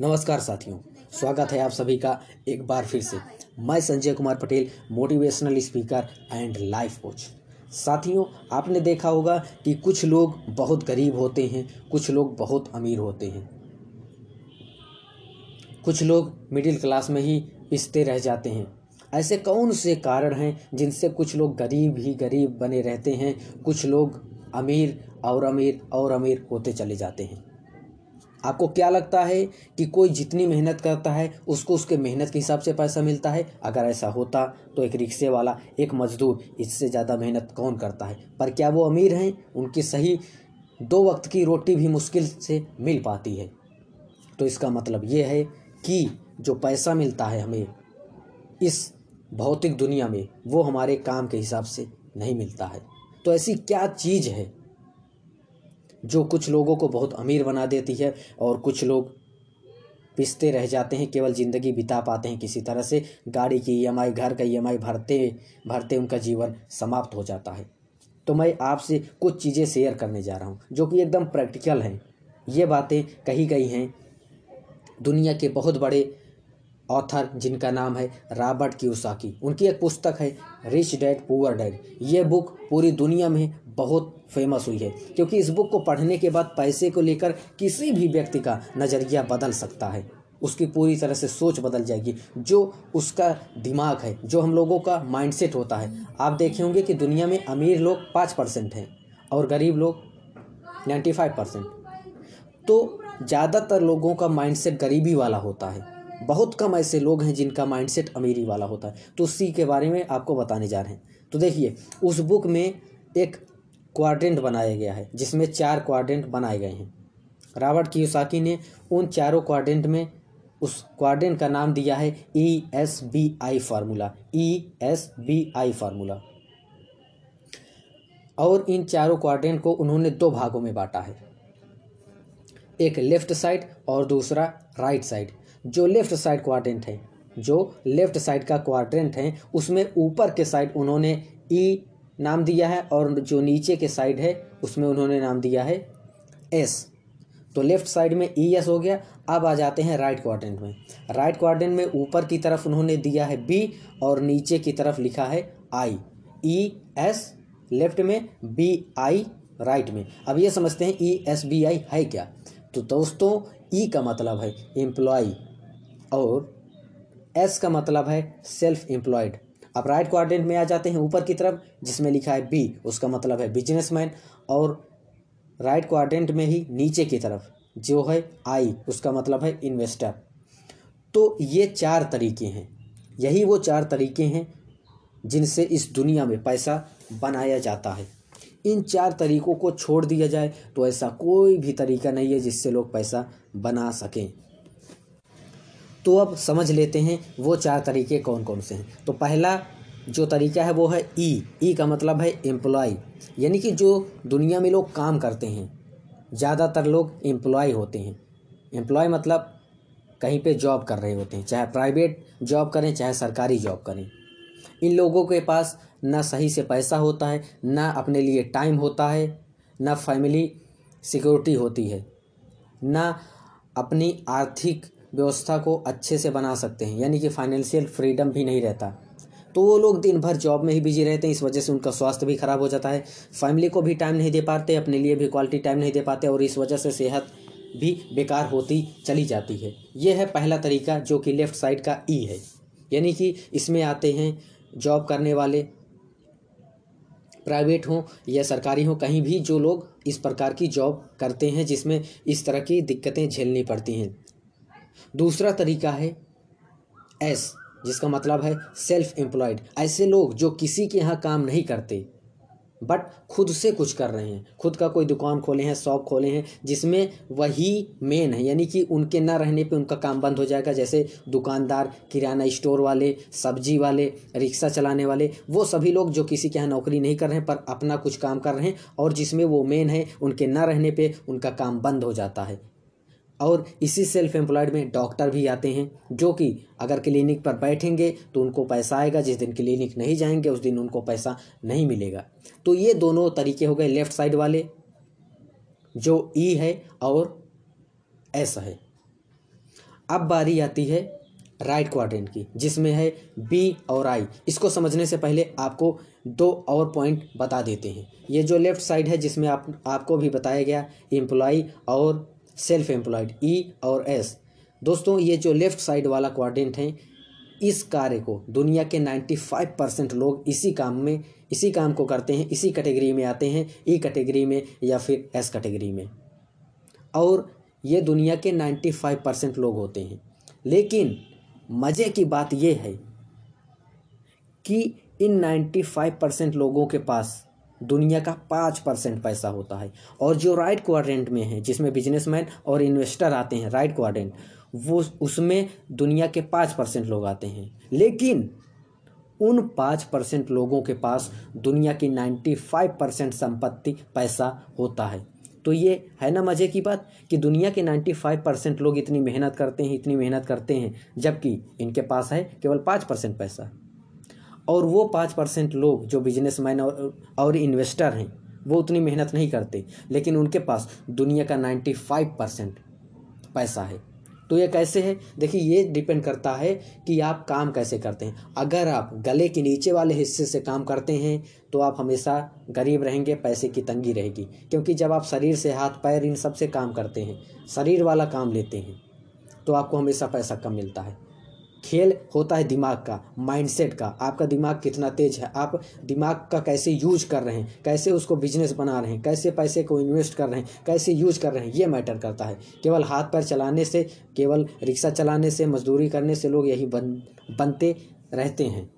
नमस्कार साथियों, स्वागत है आप सभी का एक बार फिर से। मैं Sanjay Kumar Patel motivational speaker and life coach साथियों, आपने देखा होगा कि कुछ लोग बहुत गरीब होते हैं, कुछ लोग बहुत अमीर होते हैं। कुछ लोग मिडिल क्लास में ही पिसते रह जाते हैं। ऐसे कौन से कारण हैं जिनसे कुछ लोग गरीब ही गरीब बने रहते हैं, कुछ लोग अमीर और अमीर और अमीर होते चले जाते हैं? आपको क्या लगता है कि कोई जितनी मेहनत करता है, उसको उसके मेहनत के हिसाब से पैसा मिलता है? अगर ऐसा होता तो एक रिक्शे वाला, एक मजदूर, इससे ज़्यादा मेहनत कौन करता है? पर क्या वो अमीर हैं? उनकी सही दो वक्त की रोटी भी मुश्किल से मिल पाती है। तो इसका मतलब ये है कि जो पैसा मिलता है हमें, इस भौतिक दुनिया में, वो हमारे काम के हिसाब से नहीं मिलता है। तो ऐसी क्या चीज़ है जो कुछ लोगों को बहुत अमीर बना देती है और कुछ लोग पिसते रह जाते हैं, केवल ज़िंदगी बिता पाते हैं किसी तरह से। गाड़ी की ईएमआई घर का ईएमआई भरते भरते उनका जीवन समाप्त हो जाता है। तो मैं आपसे कुछ चीज़ें शेयर करने जा रहा हूँ, जो कि एकदम प्रैक्टिकल हैं। ये बातें कही गई हैं दुनिया के बहुत बड़े ऑथर जिनका नाम है रॉबर्ट की उनकी एक पुस्तक है रिच डैड पुअर डैड ये बुक पूरी दुनिया में बहुत फ़ेमस हुई है, क्योंकि इस बुक को पढ़ने के बाद पैसे को लेकर किसी भी व्यक्ति का नज़रिया बदल सकता है। उसकी पूरी तरह से सोच बदल जाएगी, जो उसका दिमाग है, जो हम लोगों का माइंडसेट होता है। आप देखे होंगे कि दुनिया में अमीर लोग पाँच परसेंट हैं और गरीब लोग नाइन्टी फाइव परसेंट। तो ज़्यादातर लोगों का माइंडसेट गरीबी वाला होता है। बहुत कम ऐसे लोग हैं जिनका माइंडसेट अमीरी वाला होता है। तो उसी के बारे में आपको बताने जा रहे हैं। तो देखिए, उस बुक में एक क्वाड्रेंट बनाया गया है, जिसमें चार क्वाड्रेंट बनाए गए हैं। रॉबर्ट कियोसाकी ने उन चारों क्वाड्रेंट में उस क्वाड्रेंट का नाम दिया है E S B I formula E S B I formula और इन चारों क्वाड्रेंट को उन्होंने दो भागों में बांटा है, एक लेफ़्ट साइड और दूसरा राइट साइड जो लेफ़्ट साइड क्वाड्रेंट है, जो लेफ़्ट साइड का क्वाड्रेंट है, उसमें ऊपर के साइड उन्होंने ई नाम दिया है और जो नीचे के साइड है, उसमें उन्होंने नाम दिया है एस तो लेफ़्ट साइड में ई एस हो गया। अब आ जाते हैं राइट क्वाड्रेंट में। राइट क्वाड्रेंट में ऊपर की तरफ़ उन्होंने दिया है बी और नीचे की तरफ़ लिखा है आई ई एस लेफ़्ट में बी आई राइट में। अब ये समझते हैं ई एस बी आई है क्या? तो दोस्तों ई का मतलब है एम्प्लॉय और एस का मतलब है सेल्फ एम्प्लॉयड अब राइट क्वाड्रेंट में आ जाते हैं ऊपर की तरफ़, जिसमें लिखा है बी उसका मतलब है बिजनेसमैन और राइट क्वाड्रेंट में ही नीचे की तरफ़, जो है आई उसका मतलब है इन्वेस्टर तो ये चार तरीके हैं। यही वो चार तरीके हैं जिनसे इस दुनिया में पैसा बनाया जाता है। इन चार तरीकों को छोड़ दिया जाए तो ऐसा कोई भी तरीका नहीं है जिससे लोग पैसा बना सकें। तो अब समझ लेते हैं वो चार तरीके कौन कौन से हैं। तो पहला जो तरीका है वो है ई। ई का मतलब है एम्प्लॉय यानी कि जो दुनिया में लोग काम करते हैं, ज़्यादातर लोग एम्प्लॉय होते हैं। एम्प्लॉय मतलब कहीं पे जॉब कर रहे होते हैं, चाहे प्राइवेट जॉब करें, चाहे सरकारी जॉब करें। इन लोगों के पास ना सही से पैसा होता है, ना अपने लिए टाइम होता है, ना फैमिली सिक्योरिटी होती है, ना अपनी आर्थिक व्यवस्था को अच्छे से बना सकते हैं, यानी कि फाइनेंशियल फ्रीडम भी नहीं रहता। तो वो लोग दिन भर जॉब में ही बिज़ी रहते हैं, इस वजह से उनका स्वास्थ्य भी खराब हो जाता है। फैमिली को भी टाइम नहीं दे पाते, अपने लिए भी क्वालिटी टाइम नहीं दे पाते, और इस वजह से सेहत भी बेकार होती चली जाती है। ये है पहला तरीका, जो कि लेफ़्ट साइड का ई है। यानी कि इसमें आते हैं जॉब करने वाले प्राइवेट हों या सरकारी हों, कहीं भी जो लोग इस प्रकार की जॉब करते हैं, जिसमें इस तरह की दिक्कतें झेलनी पड़ती हैं। दूसरा तरीका है एस जिसका मतलब है सेल्फ एम्प्लॉयड ऐसे लोग जो किसी के यहाँ काम नहीं करते बट खुद से कुछ कर रहे हैं। खुद का कोई दुकान खोले हैं शॉप खोले हैं, जिसमें वही मेन है। यानी कि उनके ना रहने पे उनका काम बंद हो जाएगा। जैसे दुकानदार, किराना स्टोर वाले, सब्ज़ी वाले, रिक्शा चलाने वाले, वो सभी लोग जो किसी के यहाँ नौकरी नहीं कर रहे हैं, पर अपना कुछ काम कर रहे हैं, और जिसमें वो मेन है, उनके ना रहने पर उनका काम बंद हो जाता है। और इसी सेल्फ एम्प्लॉयड में डॉक्टर भी आते हैं, जो कि अगर क्लिनिक पर बैठेंगे तो उनको पैसा आएगा, जिस दिन क्लिनिक नहीं जाएँगे उस दिन उनको पैसा नहीं मिलेगा। तो ये दोनों तरीके हो गए लेफ़्ट साइड वाले, जो ई है और एस है। अब बारी आती है राइट क्वाड्रेंट की, जिसमें है बी और आई इसको समझने से पहले आपको दो और पॉइंट बता देते हैं। ये जो लेफ़्ट साइड है, जिसमें आप, आपको भी बताया गया एम्प्लॉय और सेल्फ एम्प्लॉयड ई और एस दोस्तों, ये जो लेफ़्ट साइड वाला क्वाड्रेंट है, इस कार्य को दुनिया के 95 परसेंट लोग इसी काम में, इसी काम को करते हैं, इसी कैटेगरी में आते हैं ई कैटेगरी में या फिर एस कैटेगरी में। और ये दुनिया के 95 परसेंट लोग होते हैं। लेकिन मज़े की बात यह है कि इन 95 परसेंट लोगों के पास दुनिया का पाँच परसेंट पैसा होता है। और जो राइट क्वाड्रेंट में है, जिसमें बिजनेसमैन और इन्वेस्टर आते हैं, राइट क्वाड्रेंट, वो उसमें दुनिया के पाँच परसेंट लोग आते हैं। लेकिन उन पाँच परसेंट लोगों के पास दुनिया की नाइन्टी फाइव परसेंट संपत्ति पैसा होता है। तो ये है ना मज़े की बात कि दुनिया के नाइन्टी फाइव परसेंट लोग इतनी मेहनत करते हैं, इतनी मेहनत करते हैं, जबकि इनके पास है केवल पाँच परसेंट पैसा। और वो पाँच परसेंट लोग जो बिजनेसमैन और और इन्वेस्टर हैं, वो उतनी मेहनत नहीं करते, लेकिन उनके पास दुनिया का नाइन्टी फाइव परसेंट पैसा है। तो ये कैसे है? देखिए, ये डिपेंड करता है कि आप काम कैसे करते हैं। अगर आप गले के नीचे वाले हिस्से से काम करते हैं तो आप हमेशा गरीब रहेंगे, पैसे की तंगी रहेगी, क्योंकि जब आप शरीर से हाथ, पैर इन सबसे काम करते हैं, शरीर वाला काम लेते हैं तो आपको हमेशा पैसा कम मिलता है। खेल होता है दिमाग का माइंडसेट का। आपका दिमाग कितना तेज है, आप दिमाग का कैसे यूज़ कर रहे हैं, कैसे उसको बिज़नेस बना रहे हैं, कैसे पैसे को इन्वेस्ट कर रहे हैं, कैसे यूज़ कर रहे हैं, ये मैटर करता है। केवल हाथ पैर चलाने से, केवल रिक्शा चलाने से, मजदूरी करने से लोग यही बन, बनते रहते हैं।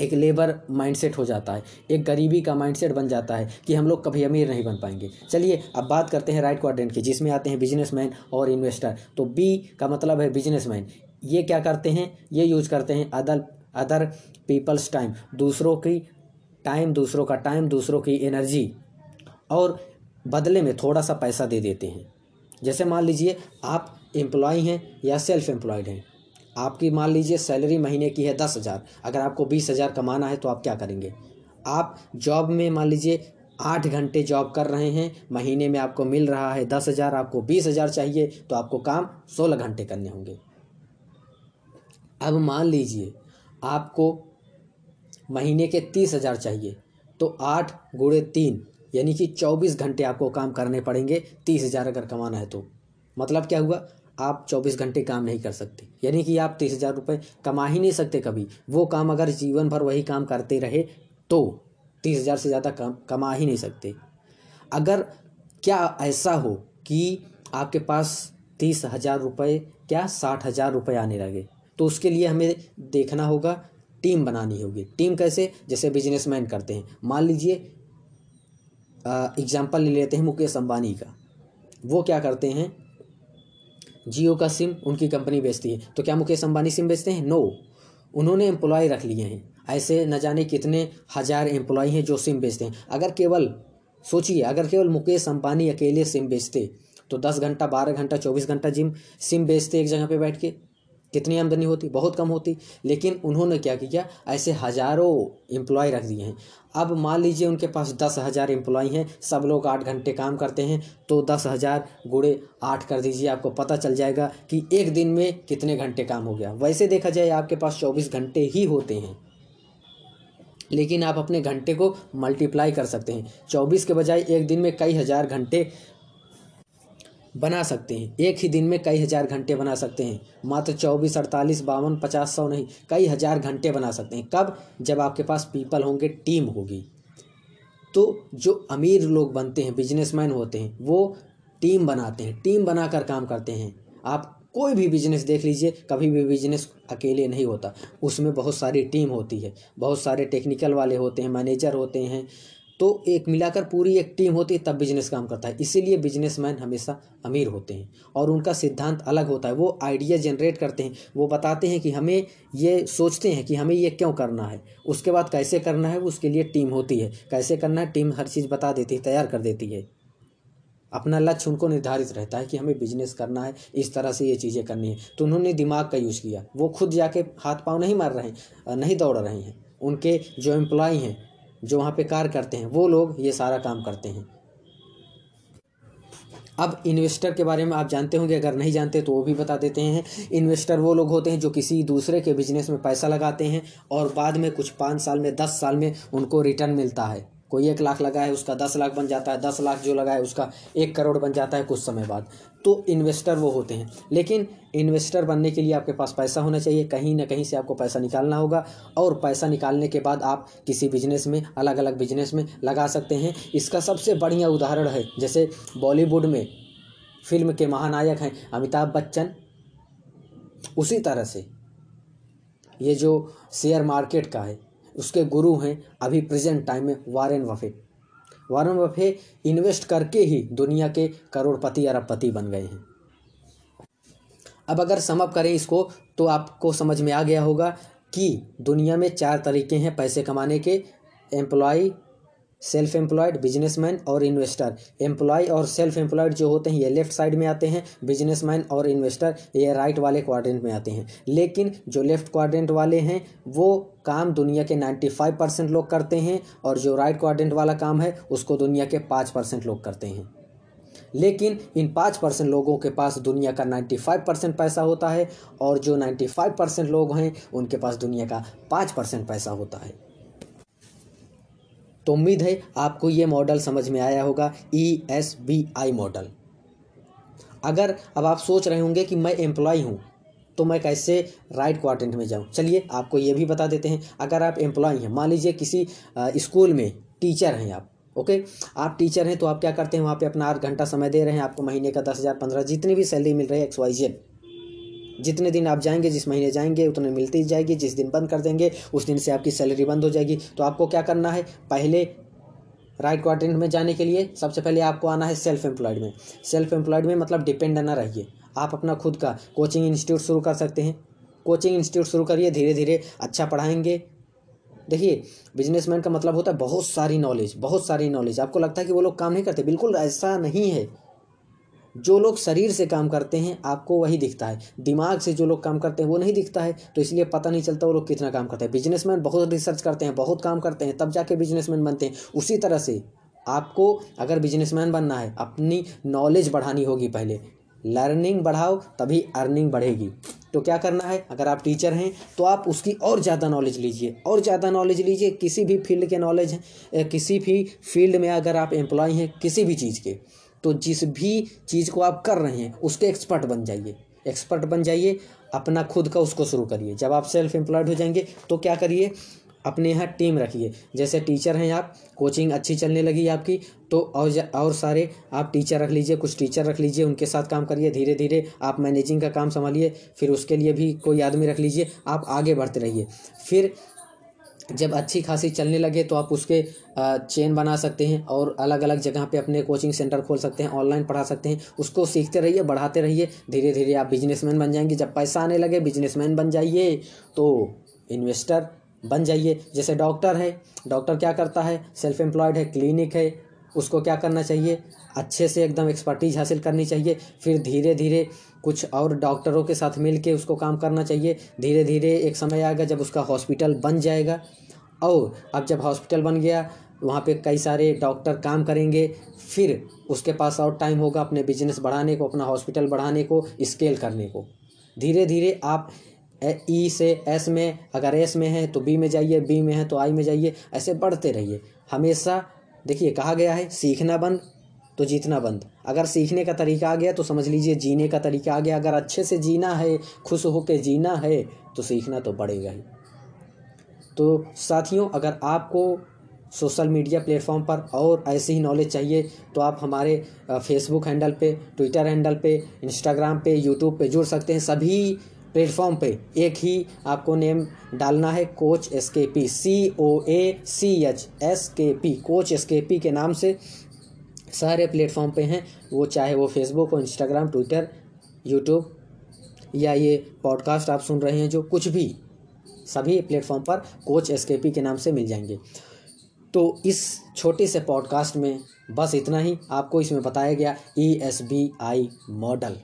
एक लेबर माइंडसेट हो जाता है, एक गरीबी का माइंडसेट बन जाता है कि हम लोग कभी अमीर नहीं बन पाएँगे। चलिए, अब बात करते हैं राइट क्वाड्रेंट की, जिसमें आते हैं बिजनेसमैन और इन्वेस्टर तो बी का मतलब है बिजनेसमैन ये क्या करते हैं? ये यूज़ करते हैं अदर अदर पीपल्स टाइम दूसरों की टाइम दूसरों का टाइम दूसरों की एनर्जी और बदले में थोड़ा सा पैसा दे देते हैं. जैसे मान लीजिए, आप एम्प्लॉय हैं या सेल्फ एम्प्लॉयड हैं. आपकी मान लीजिए सैलरी महीने की है दस हज़ार. अगर आपको बीस हज़ार कमाना है तो आप क्या करेंगे? आप जॉब में मान लीजिए आठ घंटे जॉब कर रहे हैं, महीने में आपको मिल रहा है दस हज़ार, आपको बीस हज़ार चाहिए तो आपको काम सोलह घंटे करने होंगे. अब मान लीजिए आपको महीने के तीस हज़ार चाहिए तो आठ गुड़े तीन, यानी कि चौबीस घंटे आपको काम करने पड़ेंगे तीस हज़ार अगर कमाना है तो। मतलब क्या हुआ? आप चौबीस घंटे काम नहीं कर सकते। यानी कि आप तीस हज़ार रुपये कमा ही नहीं सकते कभी। वो काम अगर जीवन भर वही काम करते रहे तो तीस हज़ार से ज़्यादा कम कमा ही नहीं सकते। अगर क्या ऐसा हो कि आपके पास तीस हज़ार रुपये क्या साठ हज़ार रुपये आने लगे? तो उसके लिए हमें देखना होगा, टीम बनानी होगी। टीम कैसे? जैसे बिजनेसमैन करते हैं। मान लीजिए एग्ज़ाम्पल ले लेते हैं मुकेश अंबानी का। वो क्या करते हैं? जियो का सिम उनकी कंपनी बेचती है। तो क्या मुकेश अंबानी सिम बेचते हैं? नो उन्होंने एम्प्लॉय रख लिए हैं। ऐसे न जाने कितने हज़ार एम्प्लॉय हैं जो सिम बेचते हैं। अगर केवल, सोचिए, अगर केवल मुकेश अंबानी अकेले सिम बेचते तो दस घंटा, बारह घंटा, चौबीस घंटा जिम, सिम बेचते एक जगह पे बैठ के। कितनी आमदनी होती? बहुत कम होती। लेकिन उन्होंने क्या किया? ऐसे हज़ारों एम्प्लॉय रख दिए हैं। अब मान लीजिए उनके पास दस हज़ार एम्प्लॉय हैं, सब लोग आठ घंटे काम करते हैं तो दस हज़ार गुड़े आठ कर दीजिए, आपको पता चल जाएगा कि एक दिन में कितने घंटे काम हो गया। वैसे देखा जाए, आपके पास चौबीस घंटे ही होते हैं। लेकिन आप अपने घंटे को मल्टीप्लाई कर सकते हैं। चौबीस के बजाय एक दिन में कई हज़ार घंटे बना सकते हैं। एक ही दिन में कई हज़ार घंटे बना सकते हैं। मात्र चौबीस, अड़तालीस, बावन, पचास सौ नहीं, कई हज़ार घंटे बना सकते हैं। कब? जब आपके पास पीपल होंगे, टीम होगी। तो जो अमीर लोग बनते हैं, बिजनेसमैन होते हैं, वो टीम बनाते हैं। टीम बनाकर काम करते हैं। आप कोई भी बिज़नेस देख लीजिए, कभी भी बिज़नेस अकेले नहीं होता। उसमें बहुत सारी टीम होती है। बहुत सारे टेक्निकल वाले होते हैं, मैनेजर होते हैं तो एक मिलाकर पूरी एक टीम होती है, तब बिज़नेस काम करता है। इसीलिए बिजनेसमैन हमेशा अमीर होते हैं और उनका सिद्धांत अलग होता है। वो आइडिया जनरेट करते हैं, वो बताते हैं कि हमें ये सोचते हैं कि हमें ये क्यों करना है। उसके बाद कैसे करना है उसके लिए टीम होती है। कैसे करना है, टीम हर चीज़ बता देती है, तैयार कर देती है। अपना लक्ष्य उनको निर्धारित रहता है कि हमें बिज़नेस करना है, इस तरह से ये चीज़ें करनी है। तो उन्होंने दिमाग का यूज़ किया। वो खुद जाके हाथ पाँव नहीं मार रहे हैं, नहीं दौड़ रहे हैं। उनके जो एम्प्लॉय हैं जो वहाँ पे कार्य करते हैं, वो लोग ये सारा काम करते हैं। अब इन्वेस्टर के बारे में आप जानते होंगे, अगर नहीं जानते तो वो भी बता देते हैं। इन्वेस्टर वो लोग होते हैं जो किसी दूसरे के बिज़नेस में पैसा लगाते हैं और बाद में कुछ पाँच साल में, दस साल में उनको रिटर्न मिलता है। कोई एक लाख लगाए उसका दस लाख बन जाता है, दस लाख जो लगा है, उसका एक करोड़ बन जाता है कुछ समय बाद। तो इन्वेस्टर वो होते हैं। लेकिन इन्वेस्टर बनने के लिए आपके पास पैसा होना चाहिए। कहीं ना कहीं से आपको पैसा निकालना होगा और पैसा निकालने के बाद आप किसी बिज़नेस में अलग अलग बिज़नेस में लगा सकते हैं। इसका सबसे बढ़िया उदाहरण है, जैसे बॉलीवुड में फ़िल्म के महानायक हैं अमिताभ बच्चन। उसी तरह से ये जो शेयर मार्केट का है उसके गुरु हैं अभी प्रेजेंट टाइम में Warren Buffett Warren Buffett invest करके ही दुनिया के करोड़पति अरबपति बन गए हैं। अब अगर समअप करें इसको तो आपको समझ में आ गया होगा कि दुनिया में चार तरीके हैं पैसे कमाने के एम्प्लॉय सेल्फ एम्प्लॉयड बिजनेसमैन और इन्वेस्टर एम्प्लॉय और सेल्फ एम्प्लॉयड जो होते हैं, ये लेफ़्ट साइड में आते हैं बिजनेसमैन और इन्वेस्टर ये राइट वाले क्वाड्रेंट में आते हैं। लेकिन जो लेफ़्ट क्वाड्रेंट वाले हैं, वो काम दुनिया के नाइन्टी फाइव परसेंट लोग करते हैं और जो राइट क्वाड्रेंट वाला काम है, उसको दुनिया के पाँच परसेंट लोग करते हैं। लेकिन इन पाँच परसेंट लोगों के पास दुनिया का नाइन्टी फाइव परसेंट पैसा होता है और जो नाइन्टी फाइव परसेंट लोग हैं, उनके पास दुनिया का पाँच परसेंट पैसा होता है। तो उम्मीद है आपको ये मॉडल समझ में आया होगा E S B I model. अगर अब आप सोच रहे होंगे कि मैं एम्प्लॉय हूँ तो मैं कैसे राइट क्वार्टेंट में जाऊँ? चलिए आपको ये भी बता देते हैं। अगर आप एम्प्लॉय हैं, मान लीजिए किसी स्कूल में टीचर हैं आप, ओके? आप टीचर हैं तो आप क्या करते हैं? वहाँ पे अपना आठ घंटा समय दे रहे हैं, आपको महीने का दस हज़ार, पंद्रह, जितनी भी सैलरी मिल रही है, एक्स, वाई, जेड। जितने दिन आप जाएँगे, जिस महीने जाएँगे, उतने मिलती जाएगी, जिस दिन बंद कर देंगे, उस दिन से आपकी सैलरी बंद हो जाएगी। तो आपको क्या करना है? पहले राइट क्वार्टेंट में जाने के लिए सबसे पहले आपको आना है सेल्फ एम्प्लॉयड में। सेल्फ एम्प्लॉयड में मतलब डिपेंड ना रहिए। आप अपना खुद का कोचिंग इंस्टीट्यूट शुरू कर सकते हैं। कोचिंग इंस्टीट्यूट शुरू करिए धीरे धीरे अच्छा पढ़ाएँगे। देखिए बिजनेसमैन का मतलब होता है बहुत सारी नॉलेज बहुत सारी नॉलेज आपको लगता है कि वो लोग काम नहीं करते? बिल्कुल ऐसा नहीं है। जो लोग शरीर से काम करते हैं, आपको वही दिखता है। दिमाग से जो लोग काम करते हैं, वो नहीं दिखता है। तो इसलिए पता नहीं चलता वो लोग कितना काम करते हैं। बिजनेसमैन बहुत रिसर्च करते हैं, बहुत काम करते हैं, तब जाके बिजनेसमैन बनते हैं। उसी तरह से आपको अगर बिजनेसमैन बनना है, अपनी नॉलेज बढ़ानी होगी पहले। लर्निंग बढ़ाओ, तभी अर्निंग बढ़ेगी। तो क्या करना है? अगर आप टीचर हैं तो आप उसकी और ज़्यादा नॉलेज लीजिए। और ज़्यादा नॉलेज लीजिए, किसी भी फ़ील्ड के नॉलेज हैं किसी भी फ़ील्ड में अगर आप एम्प्लॉय हैं, किसी भी चीज़ के। तो जिस भी चीज़ को आप कर रहे हैं, उसके एक्सपर्ट बन जाइए। एक्सपर्ट बन जाइए, अपना खुद का उसको शुरू करिए। जब आप सेल्फ एम्प्लॉयड हो जाएँगे तो क्या करिए? अपने यहाँ टीम रखिए। जैसे टीचर हैं आप कोचिंग अच्छी चलने लगी आपकी तो और और सारे आप टीचर रख लीजिए, कुछ टीचर रख लीजिए, उनके साथ काम करिए धीरे धीरे आप मैनेजिंग का काम संभालिए, फिर उसके लिए भी कोई आदमी रख लीजिए, आप आगे बढ़ते रहिए। फिर जब अच्छी खासी चलने लगे तो आप उसके चेन बना सकते हैं और अलग अलग जगह पे अपने कोचिंग सेंटर खोल सकते हैं, ऑनलाइन पढ़ा सकते हैं। उसको सीखते रहिए, बढ़ाते रहिए। धीरे धीरे आप बिजनेसमैन बन जाएँगे। जब पैसा आने लगे, बिजनेसमैन बन जाइए। तो इन्वेस्टर बन जाइए। जैसे डॉक्टर है, डॉक्टर क्या करता है? सेल्फ एम्प्लॉयड है, क्लिनिक है। उसको क्या करना चाहिए? अच्छे से एकदम एक्सपर्टीज हासिल करनी चाहिए। फिर धीरे धीरे कुछ और डॉक्टरों के साथ मिल उसको काम करना चाहिए। धीरे धीरे एक समय आएगा जब उसका हॉस्पिटल बन जाएगा। और अब जब हॉस्पिटल बन गया, वहाँ पे कई सारे डॉक्टर काम करेंगे। फिर उसके पास और टाइम होगा अपने बिज़नेस बढ़ाने को, अपना हॉस्पिटल बढ़ाने को, स्केल करने को। धीरे धीरे आप ई से एस में, अगर एस में है तो बी में जाइए, बी में है तो आई में जाइए, ऐसे बढ़ते रहिए। हमेशा, देखिए कहा गया है, सीखना बंद तो जीतना बंद। अगर सीखने का तरीका आ गया तो समझ लीजिए जीने का तरीका आ गया। अगर अच्छे से जीना है, खुश होकर जीना है तो सीखना तो पड़ेगा ही। तो साथियों, अगर आपको सोशल मीडिया प्लेटफॉर्म पर और ऐसी ही नॉलेज चाहिए तो आप हमारे फेसबुक हैंडल पे ट्विटर हैंडल पे इंस्टाग्राम पे यूट्यूब पे जुड़ सकते हैं। सभी प्लेटफॉर्म पे एक ही आपको नेम डालना है coach S K P C O A C H S K P coach S K P के नाम से। सारे प्लेटफॉर्म पे हैं। वो चाहे वो फेसबुक हो इंस्टाग्राम ट्विटर यूट्यूब या ये पॉडकास्ट आप सुन रहे हैं, जो कुछ भी, सभी प्लेटफॉर्म पर कोच एस के नाम से मिल जाएँगे। तो इस छोटे से पॉडकास्ट में बस इतना ही। आपको इसमें बताया गया E S B I model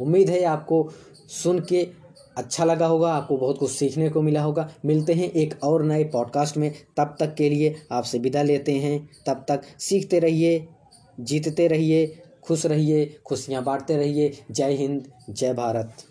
उम्मीद है आपको सुन के अच्छा लगा होगा, आपको बहुत कुछ सीखने को मिला होगा। मिलते हैं एक और नए पॉडकास्ट में। तब तक के लिए आपसे विदा लेते हैं। तब तक सीखते रहिए, जीतते रहिए, खुश रहिए, खुशियाँ बाँटते रहिए। जय हिंद, जय भारत।